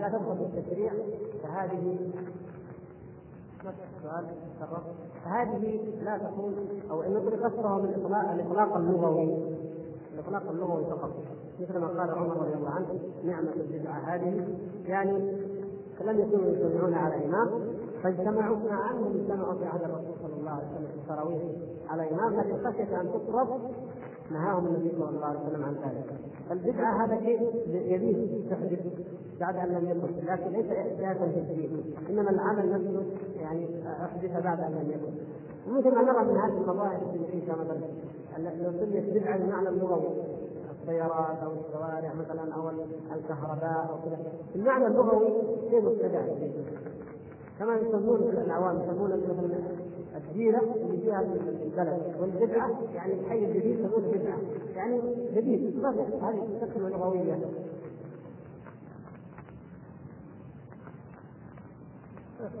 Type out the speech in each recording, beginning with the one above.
لا تدخل في التشريع فهذه فهذه لا تكون أو إن نطلق اصله من الإطلاق اللغوي الإطلاق اللغوي فقط. مثل ما قال عمر رضي الله عنه نعمه البدعه هذه. يعني لم يكونوا يجتمعون على إمام فاجتمعوا مع أنهم اجتمعوا في عهد الرسول صلى الله عليه وسلم في التراويح على إمام لكن خشيه أن تفرض نهاهم النبي صلى الله عليه وسلم عن ذلك. البدعة هذا شيء يزيد تحدث بعد أن لم يكن لكن ليس احداثا في الدين إنما العمل نفسه يعني أحدث بعد أن لم يكن. ومثل ما نرى من هذه المظاهر في العيشه مثلا لو سميت بدعه بمعنى اللغوي السيارات أو الشوارع مثلا أو الكهرباء أو كذا. المعنى اللغوي شيء مبتدع كما يسمون العوام يسمون مثلا الديرة اللي فيها البلد. والبدعة يعني الحي الجديد يسمونه بدعة. يعني جديد. هذه تكلمة لغوية.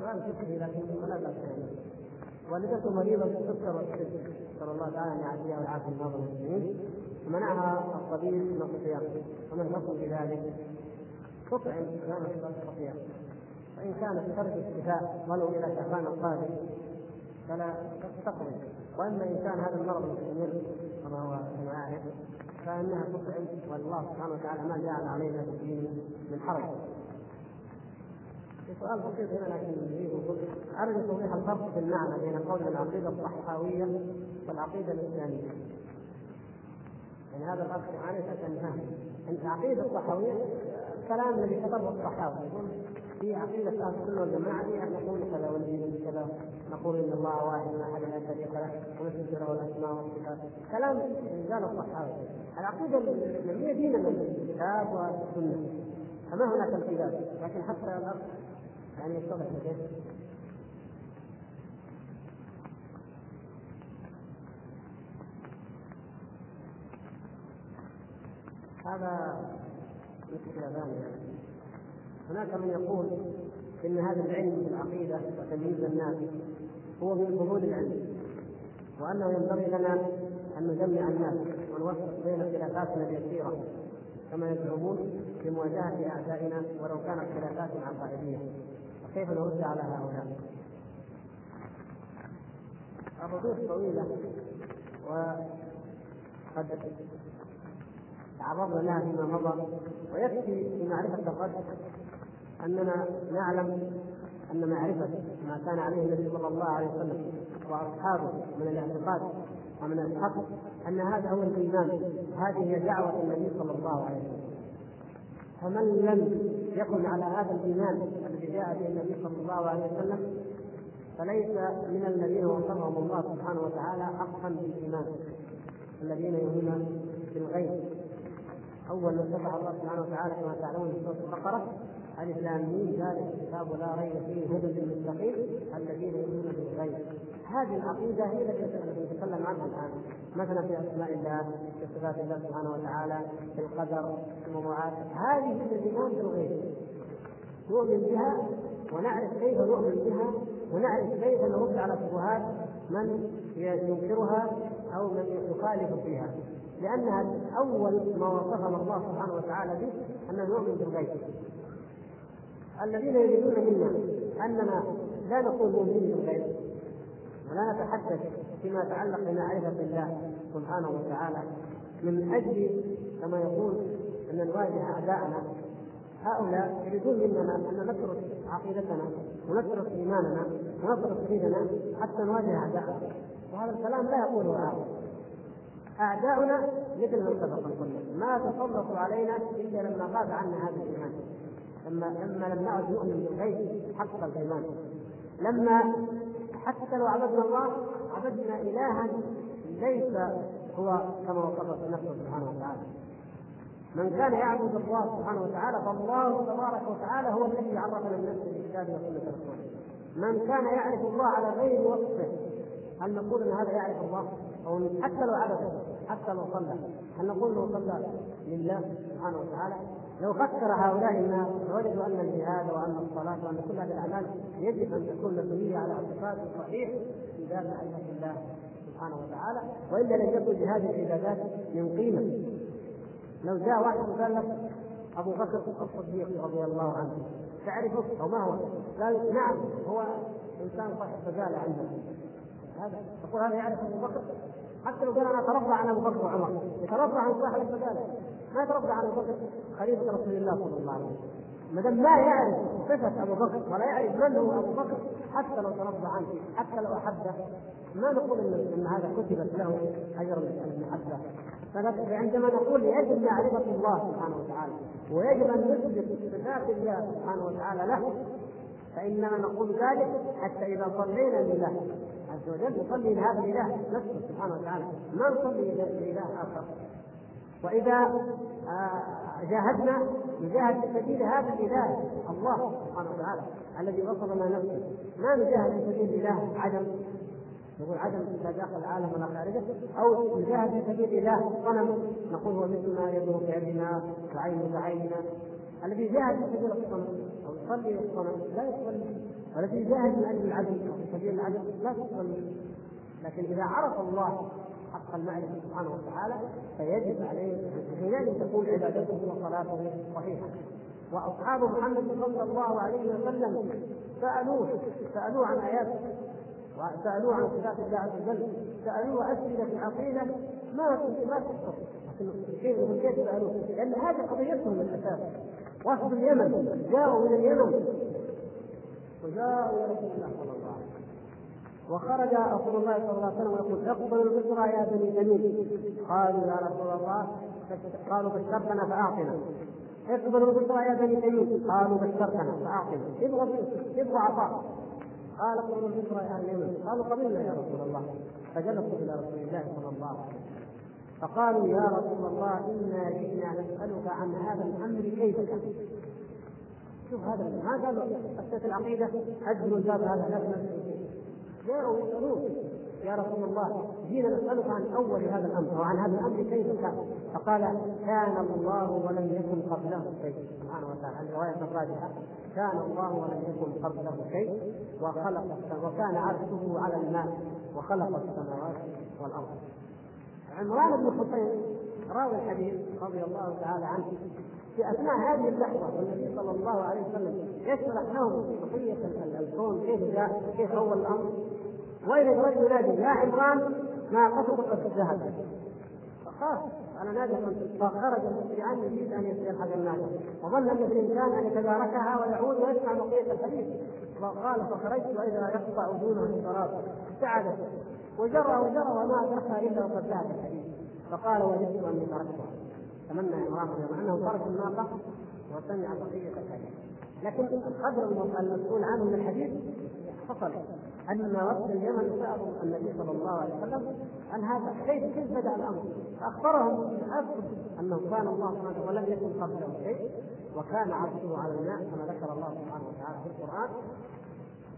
سؤال فقهي لكن ولا بأس والدته مريضة بالسكر والسكر نسأل الله تعالى أن يعافيها ويعافي المرضى المسلمين. منعها الطبيب من الصيام ومن الحكم بذلك؟ تطعم كان الصيام وإن كانت ترك الشفاء ولو إلى شعبان القادم فلا تقضي وأما ان كان هذا المرض مستمر كما هو اعرف فإنها تطعم والله سبحانه وتعالى ما جعل علينا في الدين من حرج سؤال بسيط هنا لكن يقول ارجو توضيح الفرق في المعنى بين قول العقيدة الصحاويه والعقيدة الإسلامية. يعني هذا عليه عشان نفهم. العقيدة الصحاويه كلام الذي كتبه الصحابه يقول في عقيده أهل السنة والجماعه فيها نقول كذا والدين كذا. نقول إن الله واحد ما أحد لا شريك له ونثبت له الأسماء والصفات. كلام رجال الصحابة. العقيدة الإسلامية من الكتاب والسنة. فما هناك الخلاف لكن حتى الاخ يعني يتضح كيف هذا مشكلة ثانية هناك من يقول إن هذا العلم العقيدة وتمييز الناس هو من فضول العلم وأنه ينبغي لنا أن نجمع الناس ونوفق بين خلافاتنا اليسيرة كما يزعمون في مواجهة أعدائنا ولو كانت خلافات عقائدية وكيف نرد على هؤلاء؟ الردود طويلة وقد تعرضنا لها فيما مضى ويكفي في معرفة الرد أننا نعلم أن معرفة ما كان عليه النبي صلى الله عليه وسلم وأصحابه من الاعتقاد ومن الحق أن هذا هو الإيمان. هذه هي دعوة النبي صلى الله عليه وسلم. فمن لم يكن على هذا الإيمان الذي جاء به النبي صلى الله عليه وسلم فليس من الذين وصفهم الله سبحانه وتعالى حقا بالإيمان. الذين يؤمنون بالغيب. أول من فتح الله سبحانه وتعالى كما تعلمون في سورة البقرة ألف لام ميم ذلك الكتاب لا ريب فيه هدى للمتقين الذين يؤمنون بالغيب. هذه العقيدة هي التي نتكلم عنها الآن. مثلا في أسماء الله في صفات الله سبحانه وتعالى في القدر في الموضوعات هذه الايمان بالغيب. نؤمن بها ونعرف كيف نؤمن بها ونعرف كيف نرد على شبهات من ينكرها أو من يخالف فيها. لأنها أول ما وصفنا الله سبحانه وتعالى به ان نؤمن بالغيب. الذين يريدون منا أننا لا نكون مؤمنين بالغيب ولا نتحدث فيما يتعلق بمعرفة الله سبحانه وتعالى من أجل كما يقول أن نواجه أعداءنا. هؤلاء يريدون مننا أن نترك عقيدتنا ونترك إيماننا ونترك ديننا حتى نواجه أعداءنا. وهذا الكلام لا يقوله هؤلاء أعداؤنا مثل ما سبق ما تسلطوا علينا إلا لما غاب عنا الإيمان. لما لما لم نعد نؤمن بالغيب حق الإيمان. لما حتى لو عبدنا الله عبدنا إلها ليس هو كما وصفه نفسه سبحانه وتعالى. من كان يعبد الله سبحانه وتعالى فالله تبارك وتعالى هو الذي عرفنا النفس بالكتاب وسنه رسوله من كان يعرف الله على غير وصفه هل نقول إن هذا يعرف الله؟ أو حتى لو عبده حتى لو صلى هل نقول إنه صلى لله سبحانه وتعالى؟ لو فكر هؤلاء الناس وجدوا أن الجهاد وأن الصلاة وأن كل هذه الأعمال يجب أن تكون مبنيه على اعتقاد صحيح في باب معرفه الله سبحانه وتعالى. وإلا لم يكن لهذه العبادات من قيمة. لو جاء واحد وقال لك أبو بكر الصديق رضي الله عنه تعرفه؟ أو ما هو؟ قال نعم هو إنسان صاحب فزاله عندنا هذا تقول هذا يعرف أبو بكر؟ حتى لو قال أنا اتربى عن أبو بكر وعمر. يتربى عن صاحب الفزاله ما يتربى عن أبو بكر؟ خليفه رسول الله صلى الله عليه وسلم. ما دام لا يعرف صفة أبو بكر ولا يعرف من هو أبو بكر حتى لو تربى عنه حتى لو أحبه ما نقول ان, هذا كتبت له اجر المحبة. فعندما نقول يجب معرفه الله سبحانه وتعالى ويجب أن نثبت صفات الله سبحانه وتعالى له فاننا نقول ذلك حتى إذا صلينا لله عز وجل نصلي لهذا الإله نفسه سبحانه وتعالى ما نصلي لإله آخر. وإذا آه، جاهدنا نجاهد في سبيل هذا الإله الله سبحانه وتعالى الذي وصف لنا نفسه. ما نجاهد في سبيل اله عدم. نقول عدم لا داخل العالم ولا خارجه أو نجاهد في سبيل اله صنم. نقول هو مثل ما يده كيدنا وعين كعيننا. الذي جاهد في سبيل الصنم أو يصلي للصنم لا يصلي. والذي يجاهد من أجل العدل أو في سبيل العدل لا تصلي لكن إذا عرف الله حق المعرفة سبحانه وتعالى فيجب عليه حينئذ تكون عبادته وصلاته صحيحة. وأصحاب محمد صلى الله عليه وسلم سألوه سألوه عن ايات وسألوه عن صفات الله عز وجل سألوه أسئلة في عقيدة ما ما تحصل كيف كيف سألوه؟ لأن هذه قضيتهم الاساس وفد اليمن جاءوا من اليمن. وجاءوا إلى رسول الله صلى الله عليه وسلم وخرج رسول الله صلى الله عليه وسلم ويقول اقبلوا البشرى يا بني تميم. قالوا يا رسول الله قالوا بشرتنا فأعطنا. اقبلوا البشرى يا بني تميم. قالوا بشرتنا فأعطنا. ابغوا ابغوا عطاء. قال اقبلوا البشرى يا أهل اليمن. قالوا قبلنا يا رسول الله. فجلسوا إلى رسول الله صلى الله عليه وسلم. فقالوا يا رسول الله إنا جئنا نسألك عن هذا الأمر كيف كان؟ شوف هذا ما قالوا العقيدة اجلوا الباب هذا لا جاءوا يسالون يا رسول الله جينا نسألك عن أول هذا الأمر وعن هذا الأمر كيف كان؟ فقال كان الله ولم يكن قبله شيء. سبحانه وتعالى الرواية الراجحة كان الله ولم يكن قبله شيء وخلق وكان عرشه على الماء وخلق السماوات والأرض. عمران بن حسين راوي الحديث رضي الله تعالى عنه في أثناء هذه اللحظة والنبي صلى الله عليه وسلم يشرح لهم بقيه الكون كيف جاء كيف اول الأمر؟ واذا الرجل ينادي يا عمران ناقتك قد الذهب فخاف. على ناقه فخرج مسرعا يريد أن يلحق الناقه وظن أن الإنسان أن يتداركها ويعود ويسمع بقية الحديث. وقال فخرجت وإذا يقطع دونه الشراب ابتعدت وجرى وجرى وما ادركها إلا وقد ذهب الحديث. فقال وجدت أني تركتها. تمنى عمران رضي الله عنه ترك الناقة وسمع بقيه الحديث. لكن قدر المسؤول عنه من الحديث حصل أن وقت اليمن سالوا النبي صلى الله عليه وسلم عن هذا كيف كيف بدأ الأمر؟ فأخبرهم اذكر أنه كان الله سبحانه ولم يكن قبله شيء وكان عرشه على الماء كما ذكر الله سبحانه وتعالى في القرآن.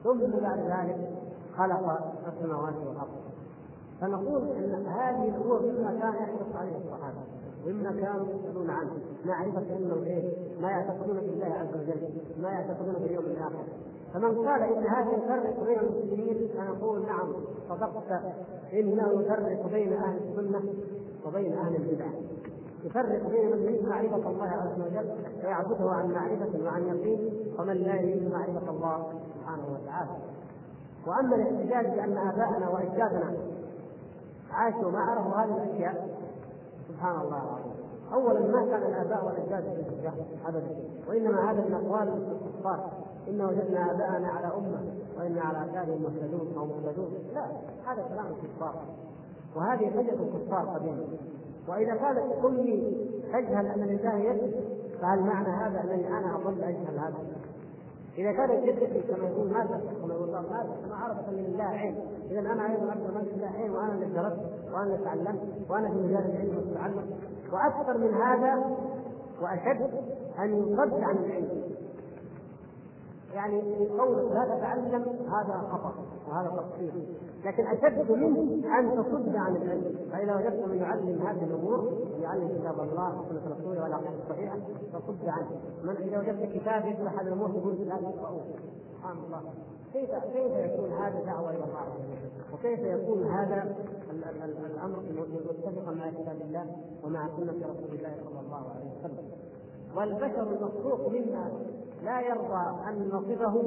ثم بعد ذلك خلق السماوات والأرض. فنقول إن هذه الأمور مما كان يحرص عليه الصحابه ومما كانوا يسالون عنه. معرفة إنه إيه؟ ما يعتقدون بالله عز وجل. ما يعتقدون باليوم الآخر. فمن قال إن هذا يفرق بين المسلمين فنقول نعم صدقت إنه يفرق بين أهل السنة وبين أهل البدع. يفرق بين من يريد معرفة الله عز وجل ويعبده عن معرفة وعن يقين ومن لا يريد معرفة الله سبحانه وتعالى. وأما الاحتجاج بأن آباءنا وأجدادنا عاشوا ما عرفوا هذه الأشياء سبحان الله العظيم. أولا ما كان الآباء والأجداد في الجهل أبدا وإنما هذا من أقوال الكفار إن وجدنا آباءنا على أمة وإنا على آثارهم مهتدون أو مهتدون لا هذا كلام الكفار. وهذه حجة الكفار قديما. وإذا كانت أمي تجهل أن لله يد فهل معنى هذا أنني أنا أظل أجهل هذا؟ إذا كانت جدتي كما يقول ماذا؟ كما يقول الله ما عرفت أن لله عين. إذا أنا أيضا أكثر من لله عين وأنا اللي درست وأنا تعلمت وأنا في مجال العلم والتعلم وأكثر من هذا وأشد أن يصد عن العلم. يعني قولك لا تتعلم هذا خطأ وهذا تقصير لكن أشد منه أن تصد عن العلم. فإذا وجدت من يعلم هذه الأمور يعلم كتاب الله وسنة رسوله والعقيده الصحيحة فصد عنه. من إذا وجدت كتاب يشرح هذه الأمور تقول لا تقرأوه سبحان الله. كيف كيف يكون هذا دعوة إلى الله؟ وكيف يكون هذا الأمر متفقا مع كتاب الله ومع سنة رسول الله صلى الله عليه وسلم؟ والبشر المخلوق منا لا يرضى أن نصفه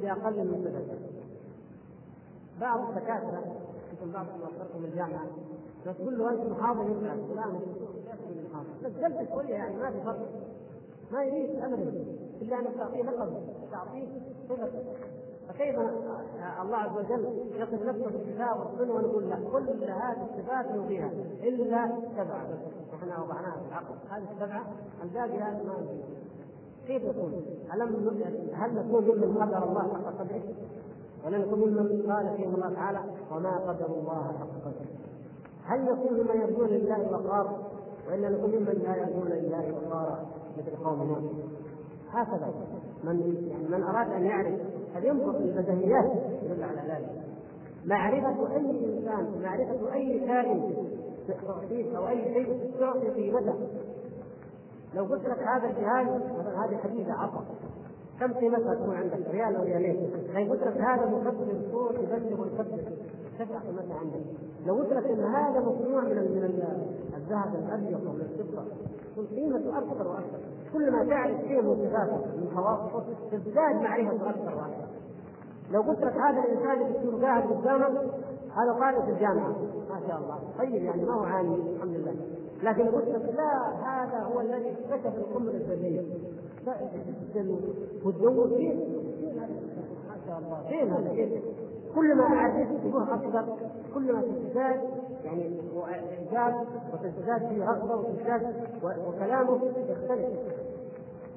بأقل من صفته. بعض الدكاترة مثل بعض من الجامعة تقول له أنت محاضر لا بس جلسه شوية يعني ما في فرق. ما يريد ابدا إلا أن تعطيه لقب تعطيه صفة. فكيف الله عز وجل يصف نفسه بالكتاب والسنة ونقول لا كل هذه الصفات نلغيها إلا سبعة. إحنا وضعناها في العقل. هذه السبعة الباقي هذا ما كيف يكون؟ ألم هل نكون ممن قدر الله حق قدره؟ نكون ممن قال فيهم الله تعالى وما قدر الله حق قدره؟ هل نكون ممن يرجون لله وقار والا نكون ممن لا يرجون لله وقارا مثل قوم نوح؟ هكذا من يعني من أراد أن يعرف فلينظر في البدهيات يدل على ذلك. معرفة أي إنسان معرفة أي كائن تعطيه أو أي شيء تعطي قيمته. لو قلت لك هذا الجهاز مثلا هذه حديثة عصا كم قيمتها تكون عندك ريال أو ريالين؟ لو قلت هذا مكبر صوت يبلغ ويكبر تدفع قيمتها عندك. لو قلت إن هذا مصنوع من من الذهب الأبيض ومن الفضه تكون قيمته أكثر وأكثر كل ما تعرف شيء من صفاته من خواصه تزداد معرفته أكثر وأكثر لو قلت لك هذا الإنسان اللي يكون قاعد قدامك هذا طالب في الجامعة. ما شاء الله. طيب يعني ما هو عالي الحمد لله. لكن قلت لك لا هذا هو الذي اكتشف القمر الذريه ما شاء الله فين كل ما اعرف تبوه أكثر كل ما تزداد يعني اعجاب وتزداد فيه رغبه وتزداد وكلامه يختلف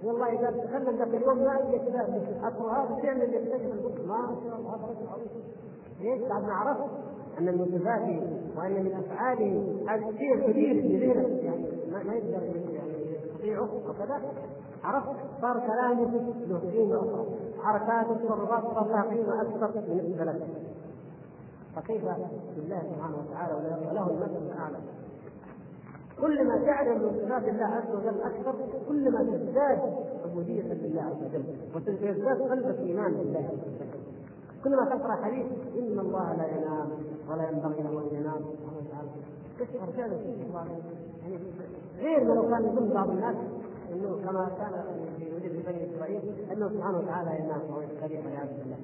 والله اذا تكلم ذاك اليوم اي كلام اذكر هذا فعلا يكتشف القدس ما شاء الله هذا رجل عظيم ليش؟ بعد ما عرفت ان من صفاته وان من افعاله هذا الشيء الكبير اللي يعني ما يقدر يعني يستطيعه وكذا عرفت صار كلامه له قيمه أخرى. حركاته تصرفاته صار قيمه أكثر من الثلاثه فكيف بالله سبحانه وتعالى وله المثل الأعلى؟ كل ما تعلم من صفات الله عز وجل أكثر كل ما تزداد عبودية لله عز وجل وتزداد قلبك ايمان بالله عز وجل. كل ما تقرأ حديث إن الله لا ينام ولا ينبغي له أن ينام. تشعر فعلا يعني غير لو كان يظن بعض الناس إنه كما كان في وجود بني إسرائيل أنه سبحانه وتعالى ينام وهو يستريح والعياذ بالله.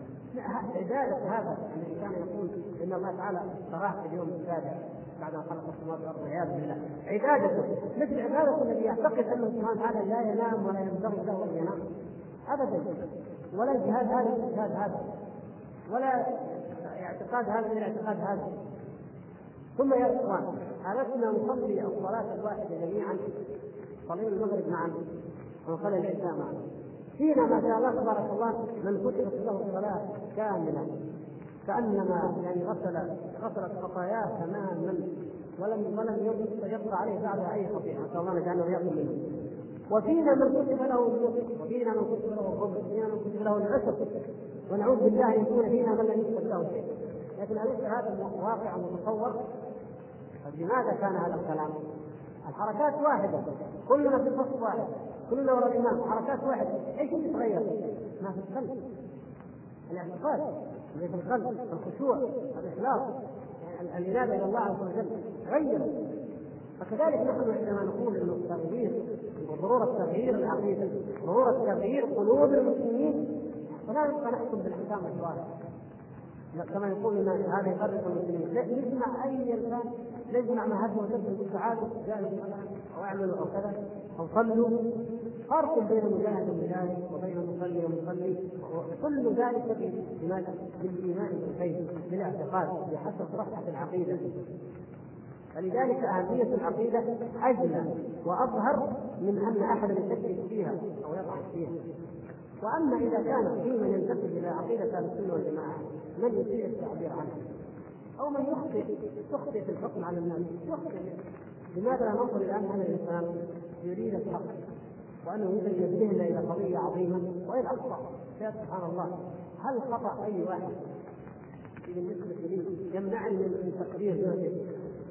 عبادة هذا أن الإنسان يقول إن الله تعالى استراح في اليوم السابع بعد أن خلق السماوات والأرض والعياذ بالله. عبادته مثل عبادة الذي يعتقد أنه سبحانه وتعالى لا ينام ولا ينبغي له أن ينام. ابدا. ولا الجهاد هذا الجهاد هذا. ولا اعتقاد هذا من اعتقاد هذا. ثم يا إخوان ألسنا نصلي الصلاة الواحدة جميعا. صلينا المغرب معا ونصلي العشاء معا فينا ما شاء الله تبارك الله من كتبت له الصلاة كاملة. كأنما يعني غسل غسلت خطاياه تماما. ولم ولم يبقى عليه بعد أي خطيئة. نسأل الله نجعلنا وإياكم منه. وفينا من كتب له النصف وفينا من كتب له الربع وفينا من كتب له العشر ونعوذ بالله أن يكون فينا من لم يكتب له شيء. لكن أليس هذا واقع متصور؟ لماذا كان هذا الكلام؟ الحركات واحدة. كلنا في الفصل واحد. كلنا وراء الإمام. حركات واحدة. إيش اللي تغير؟ ما في القلب. الاعتقاد. اللي في القلب. الخشوع. الإخلاص. الإنابة إلى الله عز وجل. غير فكذلك نحن عندما نقول انه التغيير وضروره تغيير العقيدة ضرورة تغيير قلوب المسلمين فلا نبقى نحكم بالاحكام الظاهره كما يقول هذا يفرق المسلمين نجمع أي إنسان هدم وجد يقول تعالوا جاهدوا أو أعملوا أو كذا. أو صلوا. فرق بين مجاهد ومجاهد وبين مصلي ومصلي. كل ذلك بماذا؟ بالايمان بالخير بالاعتقاد بحسب صحه العقيدة. فلذلك أهمية العقيدة أجلى وأظهر من أن أحدا يشكك فيها أو يضعف فيها. وأما إذا كان في من ينتسب إلى عقيدة أهل السنة والجماعة من يسيء التعبير عنها؟ أو من يخطئ يخطئ في الحكم على الناس. يخطئ. لماذا ننظر الآن هذا الإنسان يريد الحق وأنه يمكن ينتهي إلى قضية عظيمة وان اخطا سبحان الله. هل خطأ أي واحد؟ بالنسبة لي يمنعني من تقدير ذاته.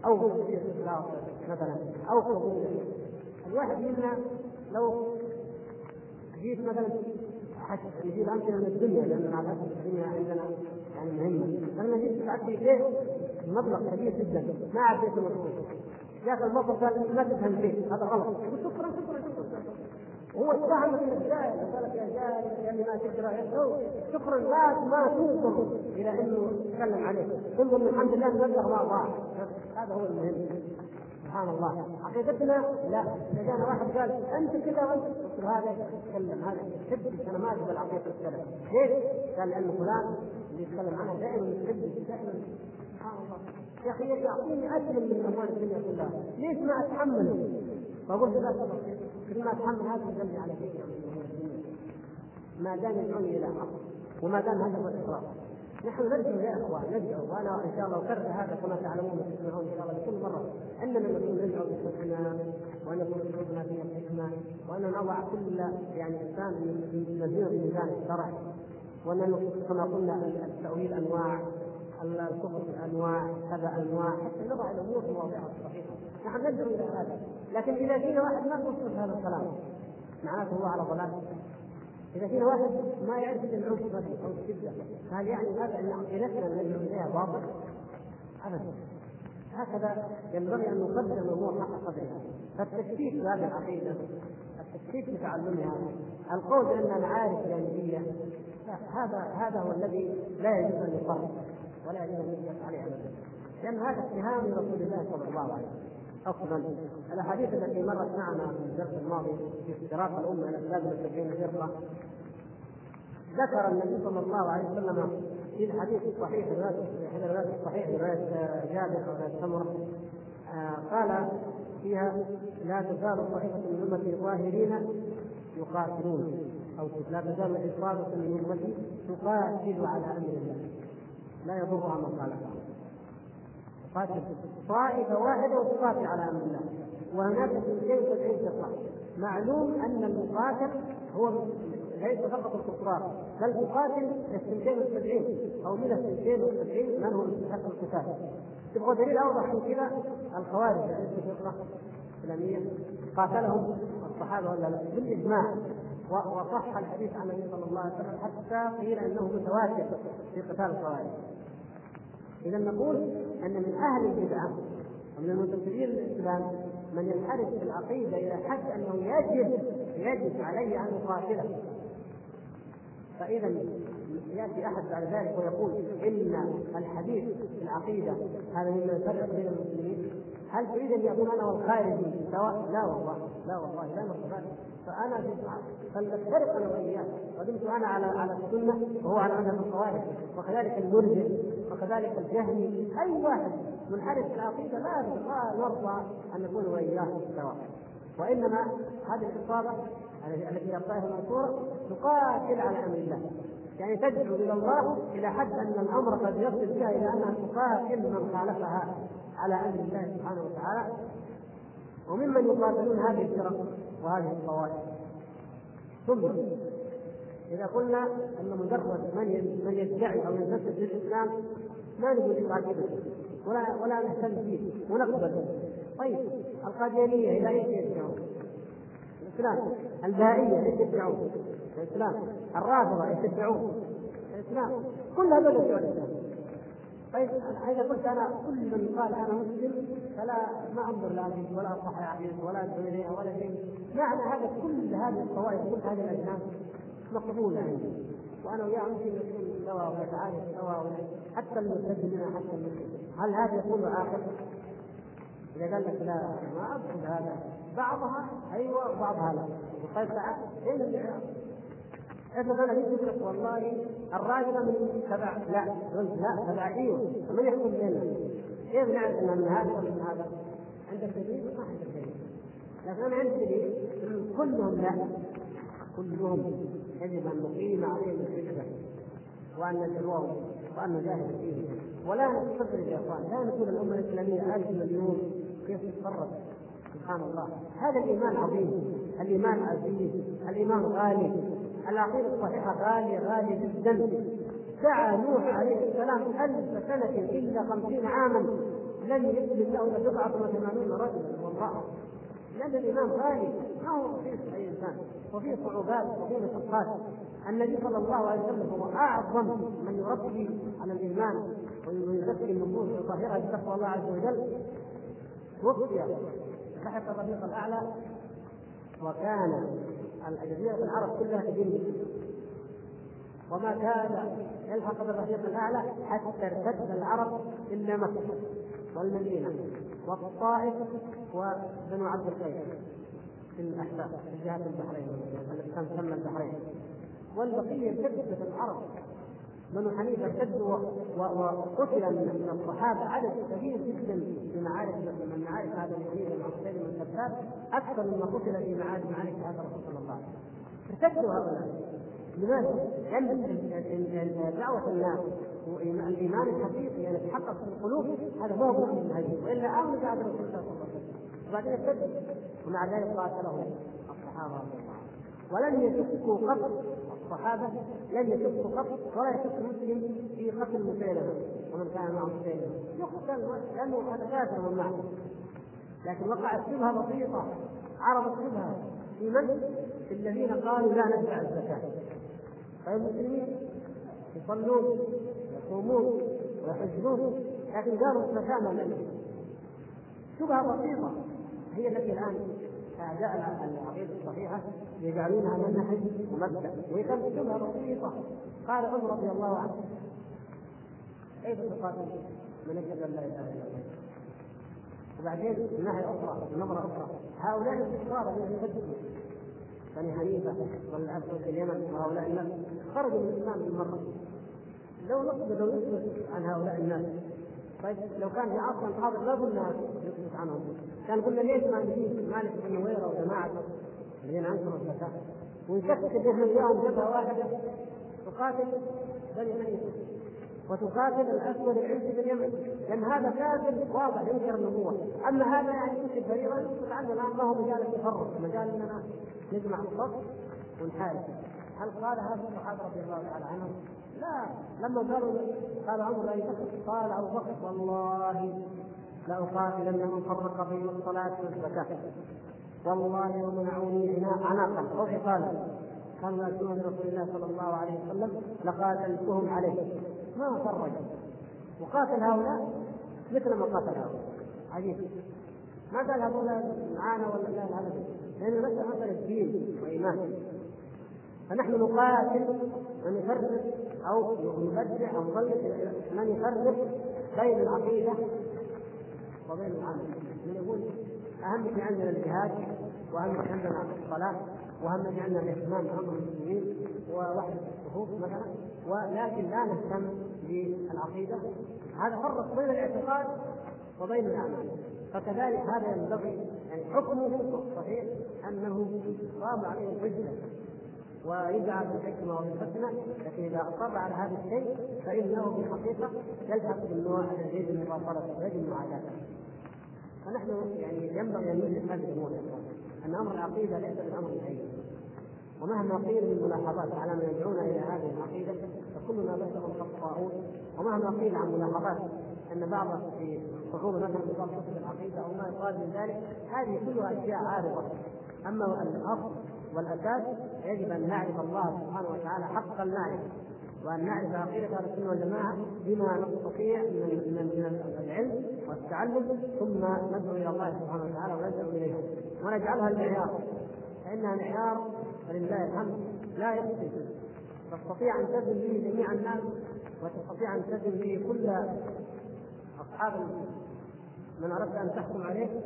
أو تقدير اخلاصه مثلا. أو قبول الواحد منا لو جيت مثلا نجيب أمثلة من الدنيا لأن مع الاسف الدنيا عندنا يعني مهمه لما جيت تعدي شيء مبلغ كبير جدا. ما عديت المطلوب يا أخي قال ما تفهم شيء هذا غلط. شكرا شكرا شكرا. هو اتهم في الجاهل. قال يا جاهل اللي ما تقرا شكرا لا ما تنظر إلى أنه يتكلم عليه تنظر الحمد لله نبلغ ما ضاع هذا هو المهم. سبحان الله. عقيدتنا لا. إذا جانا واحد قال أنت كذا وانت هذا يتكلم هذا يحب أنا ما اجب العقيده السلف ليش؟ قال لأنه فلان اللي يتكلم عنها دائما دائما يا أخي يعطيني اسلم من اموال الدنيا كلها ليش ما اتحمله؟ فقلت لا كل ما اتحمل هذا يدل على شيء ما دام يدعوني إلى حق وما دام هذا هو الاقرار نحن ندعو يا اخوان ندعو وأنا ان شاء الله اكرر هذا كما تعلمون وتسمعون ان شاء الله كل مره اننا نكون ندعو بالحكمه وان يكون اسلوبنا فيه الحكمه وان نضع كل يعني انسان من مدينه ميزان الشرع وان كما قلنا التأويل أنواع الكفر أنواع كذا أنواع حتى نضع الأمور في مواضعها الصحيحه نحن ندعو إلى هذا. لكن إذا جينا واحد ما يوصف هذا الكلام معناته هو على ضلال. إذا فينا واحد ما يعرف إلا العنف بس أو الشدة فهل يعني هذا أن عقيدتنا ندعو إليها باطل؟ ابدا. هكذا ينبغي أن نقدر الأمور حق قدرها. فالتشكيك في هذه العقيدة التشكيك في تعلمها القول بانها معارف جانبيه هذا هذا هو الذي لا يجوز أن يقر ولا يجوز أن عليه ابدا. لأن هذا اتهام لرسول الله صلى الله عليه وسلم. أصلا الأحاديث التي مرت معنا في الدرس الماضي في افتراق الأمة إلى ثلاثة وسبعين فرقه ذكر النبي صلى الله عليه وسلم في الحديث الصحيح في الرواية الصحيح رواية جابر وروايه سمرة آه، قال فيها لا تزال طائفه من امتي ظاهرين يقاتلون. أو لا تزال عصابه من امتي تقاتل على أمر الله. لا يضرها من خالفها قاتل طائفة واحدة وتقاتل على أمر الله. وهناك 270 فرقة معلوم أن المقاتل هو ليس فقط الكفار بل تقاتل 270 أو من 270 من هم يستحق القتال. تبغى دليل أوضح من كذا؟ الخوارج الفرقة الإسلامية قاتلهم الصحابة ولا لا؟ بالإجماع. وصح الحديث عن النبي صلى الله عليه وسلم حتى قيل إنه متواتر في قتال الخوارج. إذا نقول أن من أهل البدعة ومن المنتسبين للاسلام من ينحرف في العقيدة إلى حد أنه يجب يجب عليه أن يقاتله. فإذا يأتي أحد بعد ذلك ويقول إن الحديث في العقيدة هذا مما يفرق بين المسلمين هل تريد أن يكون أنا والخارجي؟ سواء؟ لا والله لا والله لا. فانا فلنفترق أنا واياه ودمت أنا على على السنة وهو على مذهب الخوارج وكذلك المرجع وكذلك الجهمي أي واحد منحرف في العقيدة لا نرضى أن نكون وإياه سواء وإنما هذه العصابه التي هي المنصورة تقاتل على أمر الله. يعني تدعو إلى الله إلى حد أن الأمر قد يصل بها إلى أنها تقاتل من خالفها على أمر الله سبحانه وتعالى. وممن يقاتلون هذه الفرق؟ وهذه الطوائف ثم إذا قلنا أن مجرد من من يدعي أو ينتسب للإسلام ما نقول يقاتله ولا ولا نهتم فيه ونقبل طيب القاديانيه إلى إيش يدعون؟ الإسلام البائيه إيش يدعون؟ الإسلام الرافضة إيش يدعون؟ الإسلام كل هذول يدعون طيب اذا قلت أنا كل من قال أنا مسلم فلا ما أنظر لا ولا اصح عقيدته ولا أدعو اليها ولا شيء. معنى هذا كل هذه الطوائف كل هذه الأجناس مقبولة عندي. وأنا وياه ممكن نكون سوا ونتعايش سوا حتى المرتد حتى المسلم هل هذا يكون عاقل؟ إذا قال لك لا ما أقصد هذا. بعضها أيوه وبعضها لا. تعال اين الاعراب؟ افرض أنا جيت لك والله الراجل من تبع لا لا تبع أيوه من يحكم بيننا؟ كيف نعرف انها من هذا ولا من هذا؟ عندك دليل؟ ما عندك دليل لكن أنا عندي دليل. كلهم لا. كلهم يجب أن نقيم عليهم الحجه وأن ندعوهم وأن نجاهد فيهم. ولا نستدرج يا اخوان لا نقول الأمة الإسلامية ألف مليون. كيف تتصرف سبحان الله. هذا الإيمان عظيم. الإيمان عزيز. الإيمان غالي. العقيده الصحيحه غاليه غاليه جدا. سعى نوح عليه السلام ألف سنة إلا خمسين عاما. لم يسلم له إلا بضعة وثمانون رجلا. والله. لأن الإمام غالي. ما هو رخيص أي إنسان وفيه صعوبات وفيه مشقات النبي صلى الله عليه وسلم هو أعظم من يربي على الإيمان ويزكي النفوس ويطهرها بتقوى الله عز وجل. توفي لحق الرفيق الأعلى. وكان جزيره العرب كلها تدين وما كان يلحق بالرفيق الأعلى حتى ارتد العرب إلا مكة والمدينة والطائف وبنو عبد القيس في الاحساء في جهة البحرين التي تسمى البحرين. والبقية ارتدت العرب. بنو حنيفة ارتدوا وقتل من الصحابة. عدد كبير جدا في معارك من معارك هذا حنيفه مع حسين بن الكذاب أكثر مما قتل في معارك معارك هذا صلى الله ارتدوا هؤلاء. لماذا؟ لأن دعوة الناس والايمان الحقيقي يعني يتحقق في القلوب. هذا ما هو من هذه وإلا امن بعد الرسول صلى الله عليه وسلم. وبعدين ارتدوا. ومع ذلك قاتلهم الصحابة. رضي الله عنهم ولم يشكوا قط الصحابة لم يشكوا قط ولا يشك مسلم في قتل مسيلمة ومن كان معه مسيلمة. يقتل لأنه هذا كافر من معه لكن وقعت شبهة بسيطة عرضت شبهة في من؟ في الذين قالوا لا ندفع الزكاة. فالمسلمين يصلون يصومون ويحجون لكن قالوا مكان النبي شبهة بسيطة هي التي الآن اعداء العقيده الصحيحه يجعلونها منهج ومبدا شبهه بسيطه قال عمر رضي الله عنه. كيف تقاتل من يشهد أن لا إله إلا الله؟ وبعدين من ناحيه أخرى نظرة أخرى. هؤلاء الكفار الذين يكذبوا بني حنيفة والاسود في اليمن وهؤلاء الناس. خرجوا من الاسلام بالمرة لو نقصد لو نسكت عن هؤلاء الناس. طيب لو كان في عصر الحاضر لا قلنا نسكت عنهم كان قلنا ليش ما نجيب مالك بن نويره وجماعة؟ الذين انكروا الزكاه ونشكك إحنا وياهم جبهة واحدة. تقاتل بني حنيفه وتقاتل الأسود العزي في اليمن لأن هذا كافر واضح ينكر النبوة. أما هذا يعني يمكن بريئا فتعلم الآن ما هو مجال التفرق. مجال اننا نجمع الصف ونحارب. هل قال هذا الصحابه رضي الله تعالى عنهم؟ لا. لما قالوا قال عمر اي بكر قال أبو بكر والله لاقاتلن من فرق بين الصلاة والزكاة. والله ومنعوني عناقا. أو حصانا كانوا يأتون برسول الله صلى الله عليه وسلم لقاتلتهم عليه. ما فرج وقاتل هؤلاء مثل ما قاتل هؤلاء. عجيب. ما قال هؤلاء معانا ولا لا؟ هذا لأن مسألة مسألة دين وإيمان. فنحن نقاتل من يفرق أو نبدع أو نضيق من يفرق بين العقيدة وبين العمل من يقول أهم شيء عندنا الجهاد وأهم شيء عندنا الصلاة وأهم شيء عندنا الاهتمام بأمر المسلمين ووحدة الصفوف مثلا. ولكن لا نهتم بالعقيدة. هذا فرق بين الاعتقاد وبين الأعمال. فكذلك هذا ينبغي يعني حكمه الصحيح أنه قام عليه الحجة. ويدعى بالحكمة وبالحسنى لكن إذا أصر على هذا الشيء فإنه في الحقيقة يلحق بالنوع الذي المفاصله ويجب معاداته فنحن يعني ينبغي أن ندرك هذه الأمور. ان أمر العقيدة ليس بالأمر الهين ومهما قيل من ملاحظات على من يدعون إلى هذه العقيدة فكلنا بشر خطاؤون ومهما قيل عن ملاحظات أن بعض في صعوبه مثلا ببعض كتب العقيدة أو ما يقال من ذلك هذه كلها أشياء عارضة. أما الاصل والأساس يجب أن نعرف الله سبحانه وتعالى حق المعرفة. وأن نعرف عقيدة أهل السنة والجماعة بما نستطيع من من العلم والتعلم ثم ندعو إلى الله سبحانه وتعالى ونلجا إليه. ونجعلها المعيار. فإنها معيار فلله الحمد. لا يكفي تستطيع أن تزن به جميع الناس وتستطيع أن تزن به كل أصحاب من أردت أن تحكم عليه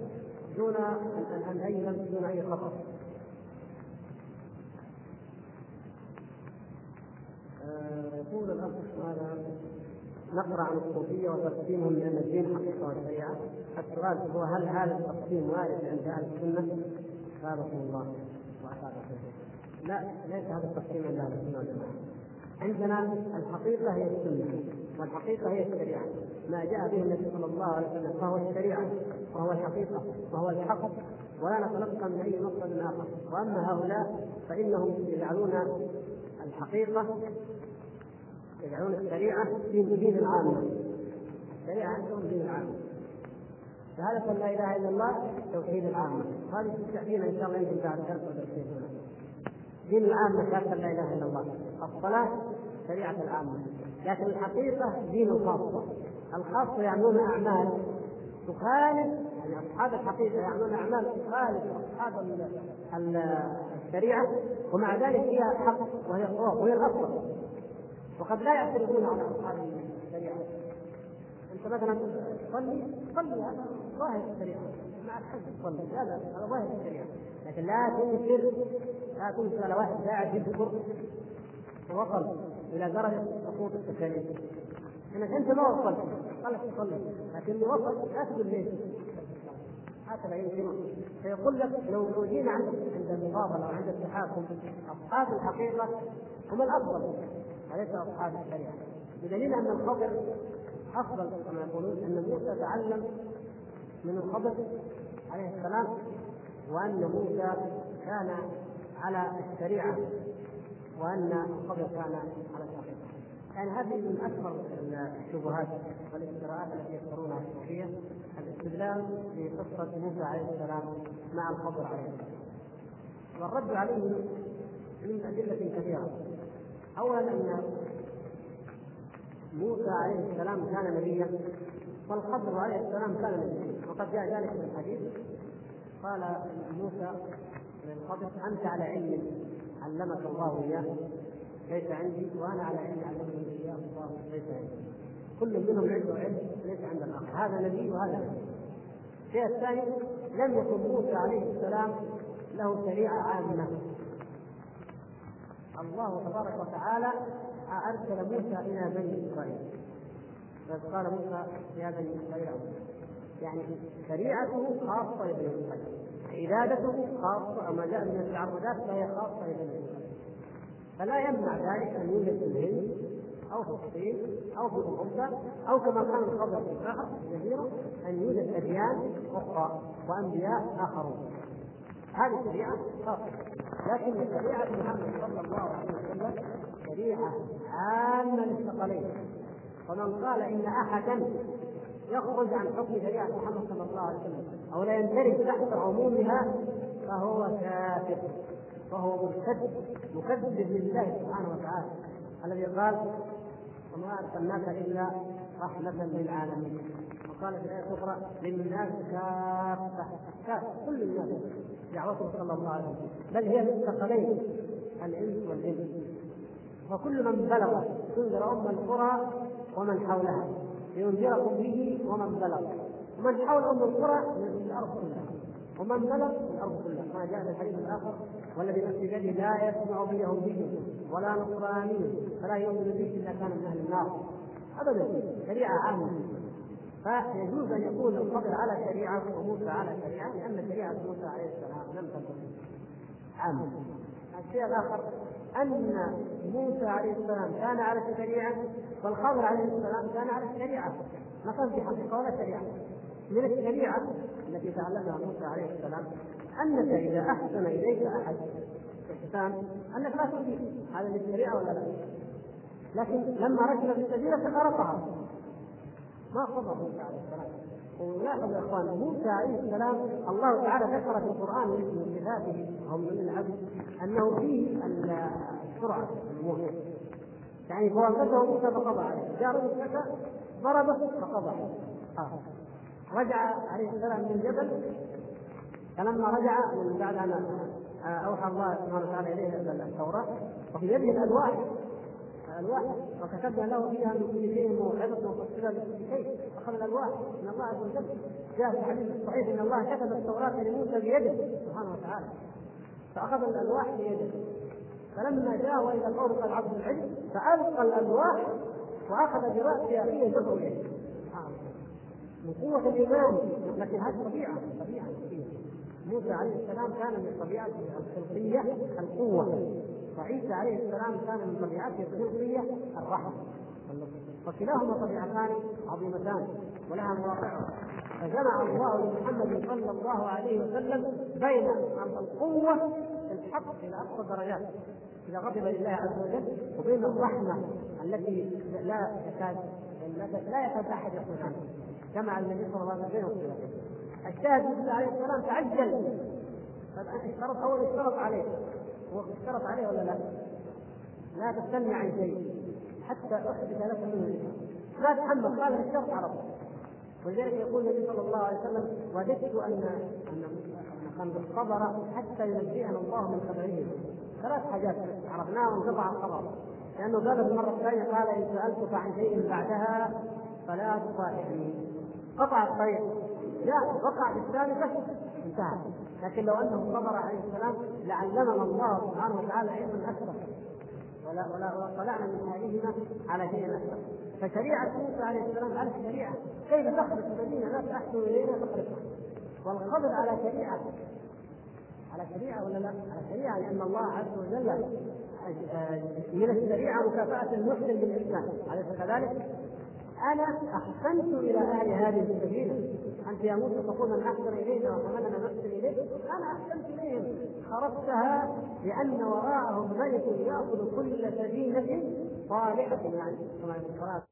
دون أن أي دون أي خطر يقول الاخ هذا نقرأ عن الصوفية وتقسيمهم بان الدين حقيقة والشريعة. السؤال هو هل هذا التقسيم وارد عند أهل السنة؟ قالكم الله لا ليس هذا التقسيم عند أهل السنة والجماعة. عندنا الحقيقة هي السنة والحقيقة هي الشريعة. ما جاء به النبي صلى الله عليه وسلم فهو الشريعة وهو الحقيقة وهو الحق. ولا نتلقى من أي مقصد آخر. وأما هؤلاء فإنهم يجعلون الحقيقة يجعلون الشريعه دين دين العامه الشريعه عندهم دين العامه شهادة لا إله إلا الله توحيد العامة هذه تستحيل إن شاء الله يمكن بعد درس دين العامة شهادة لا إله إلا الله. الصلاة شريعة العامة لكن الحقيقة دين الخاصة الخاصة يعملون أعمال. تخالف يعني أصحاب الحقيقة يعملون أعمال تخالف أصحاب شريعه ومع ذلك هي حق وهي صواب وهي الأصل. وقد لا يعترضون على أصحاب الشريعة. أنت مثلا تصلي صلي هذا ظاهر الشريعة. مع الحج تصلي هذا هذا ظاهر الشريعة. لكن لا تنكر لا تنكر على واحد قاعد يذكر ووصل إلى درجة سقوط التكاليف إنك أنت ما وصلت قال لك تصلي لكن وصل لا تقول ليش؟ هكذا يمكن. فيقول لك لو جينا عند المقابله وعند التحاكم أصحاب الحقيقة هم الأفضل. وليس أصحاب الشريعة؟ بدليل أن الخضر أفضل كما يقولون أن موسى تعلم من الخضر عليه السلام وأن موسى كان على الشريعة وأن الخضر كان على الحقيقة. يعني هذه من أكبر الشبهات والإفتراءات التي يفترونها الصوفيه الاستدلال في قصة موسى عليه السلام مع الخضر عليه السلام. والرد عليه من أدلة كثيرة. اولا أن موسى عليه السلام كان نبيا والخضر عليه السلام كان نبيا. وقد جاء ذلك في الحديث. قال موسى للخضر أنت على علم علمك الله إياه ليس عندي وأنا على علم علمني إياه الله ليس عندي. كل منهم عنده علم ليس عند الآخر. هذا نبي وهذا نبي. الشيء الثاني لم يكن موسى عليه السلام له شريعة عامة. الله تبارك وتعالى أرسل موسى إلى بني إسرائيل. قال موسى يا بني إسرائيل يعني شريعته خاصة لبني إسرائيل. عبادته خاصة. ما جاء من التعبدات فهي خاصة لبني إسرائيل. فلا يمنع ذلك أن يوجد في الهند أو في الصين أو في اوروبا أو كما كان الخبر في البحر جزيره أن يوجد أديان أخرى وأنبياء آخرون. هذه شريعه خاصه لكن شريعه محمد صلى الله عليه وسلم شريعة عامة للثقلين ومن قال إن أحدا يخرج عن حكم شريعة محمد صلى الله عليه وسلم أو لا يندرج تحت عمومها فهو كافر. فهو مرتد مكذب لله سبحانه وتعالى. الذي قال وما أرسلناك إلا رحمة للعالمين. وقال في الآية الاخرى للناس كافة. كافة. كل الناس. دعوته صلى الله عليه وسلم. بل هي للثقلين الانس والجن وكل من بلغ تنذر أم القرى ومن حولها. لينذركم به ومن بلغ. ومن حول أم القرى من الأرض كلها. ومن بلغ الأرض كلها. ما جاء في الحديث الآخر والذي نفسي بيده لا يسمع به يهودي ولا نصراني فلا يؤمن به إلا كان من أهل النار. ابدا شريعة عامة. فيجوز أن يكون الفضل على شريعة وموسى على شريعة لأن شريعة موسى عليه السلام لم تكن عامة. الشيء الآخر أن موسى عليه السلام كان على الشريعه والخضر عليه السلام كان على الشريعه ما كان في حقيقة ولا شريعة. من الشريعة التي تعلمها موسى عليه السلام أنك إذا أحسن إليك أحد. احسان أنك لا تؤذيه هذا من الشريعة ولا لا؟ لكن لما ركب في السفينة خرقها ما صبر موسى عليه السلام. ولاحظوا يا أخوان موسى عليه السلام الله تعالى ذكر في القرآن من صفاته هم من العبد أنه فيه السرعة الموت يعني فوقته موسى فقضى عليه. جاء رجل ضربه فقضى عليه. آه. رجع عليه السلام من الجبل فلما رجع من بعد أن أوحى الله سبحانه وتعالى إليه التوراة وفي يده الألواح الألواح وكتبنا له فيها من كل شيء موعظة وتفصيلا لكل شيء. اخذ الألواح من الله عز وجل جاء في الحديث الصحيح إن الله كتب التوراة لموسى بيده سبحانه وتعالى. فأخذ الألواح بيده فلما جاء وإلى القوم قال عبد العلم فألقى الألواح وأخذ برأس أخيه اليه من قوة الإيمان لكن هذه طبيعة طبيعة. موسى عليه السلام كان من طبيعته الخلقية القوة. وعيسى عليه السلام كان من طبيعته الخلقية الرحمة. وكلاهما طبيعتان عظيمتان ولها مواقع. فجمع الله لمحمد صلى الله عليه وسلم بين القوة الحق إلى أقصى الدرجات إذا غضب لله عز وجل وبين الرحمة التي لا يكاد لا يكاد أحد يخرج عنها. جمع النبي صلى الله عليه وسلم الشاهد موسى عليه السلام تعجل. اشترط أول اشترط عليه. هو اشترط عليه ولا لا؟ لا تستنى عن شيء. حتى احدث لك منه. ما تحمل. قال الشرط على ولذلك يقول النبي صلى الله عليه وسلم وددت ان أن صبر حتى ينبئنا الله من خبره ثلاث حاجات عرفناها وانقطع الخبر لأنه قال في المره الثانية قال إن سألتك عن شيء بعدها فلا تصاحبني قطع الطريق. جاء وقع في الثالثة انتهى. لكن لو أنه صبر عليه السلام لعلمنا الله سبحانه وتعالى علما أكثر ولا ولا وطلعنا من حالهما على شيء أكثر فشريعة موسى عليه السلام على الشريعة. كيف تخرج المدينة؟ لا تحسن إلينا تخرجها والخضر على شريعة. على شريعة ولا لا؟ على شريعة لأن الله عز وجل من الشريعة مكافأة المحسن بالاحسان أليس كذلك؟ أنا أحسنت إلى أهل هذه السفينه أنت يا موسى تقول من أحسن الينا وحملنا نحسن اليه أنا أحسنت إليهم. خرجتها لأن وراءهم ملك يأخذ كل سفينة صالحة يعني. كما